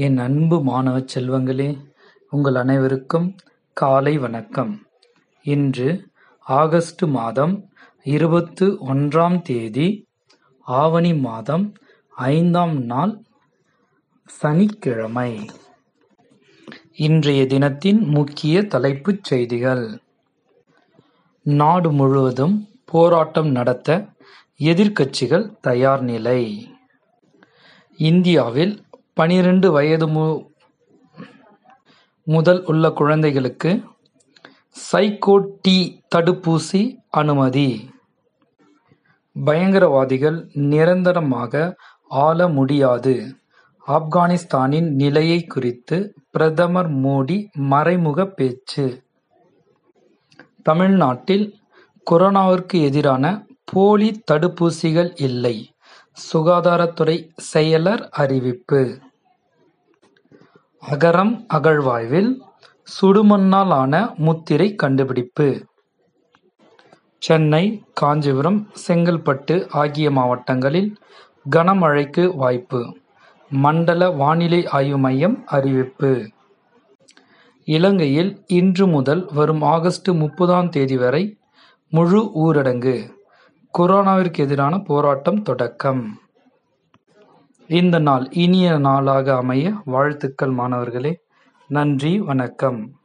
என் அன்பு மாணவச் செல்வங்களே உங்கள் அனைவருக்கும் காலை வணக்கம். இன்று ஆகஸ்ட் மாதம் இருபத்து ஒன்றாம் தேதி ஆவணி மாதம் ஐந்தாம் நாள் சனிக்கிழமை. இன்றைய தினத்தின் முக்கிய தலைப்புச் செய்திகள். நாடு முழுவதும் போராட்டம் நடத்த எதிர்க்கட்சிகள் தயார் நிலை. இந்தியாவில் பனிரெண்டு வயது மு முதல் உள்ள குழந்தைகளுக்கு சைக்கோட் டி தடுப்பூசி அனுமதி. பயங்கரவாதிகள் நிரந்தரமாக ஆள முடியாது. ஆப்கானிஸ்தானின் நிலையை குறித்து பிரதமர் மோடி மறைமுக பேச்சு. தமிழ்நாட்டில் கொரோனாவிற்கு எதிரான போலி தடுப்பூசிகள் இல்லை சுகாதாரத்துறை செயலர் அறிவிப்பு. அகரம் அகழ்வாய்வில் சுடுமண்ணால் ஆன முத்திரை கண்டுபிடிப்பு. சென்னை காஞ்சிபுரம் செங்கல்பட்டு ஆகிய மாவட்டங்களில் கனமழைக்கு வாய்ப்பு. மண்டல வானிலை ஆய்வு மையம் அறிவிப்பு. இலங்கையில் இன்று முதல் வரும் ஆகஸ்ட் முப்பதாம் தேதி வரை முழு ஊரடங்கு. கொரோனாவிற்கு எதிரான போராட்டம் தொடக்கம். இந்த நாள் இனிய நாளாக அமைய வாழ்த்துக்கள் மாணவர்களே. நன்றி வணக்கம்.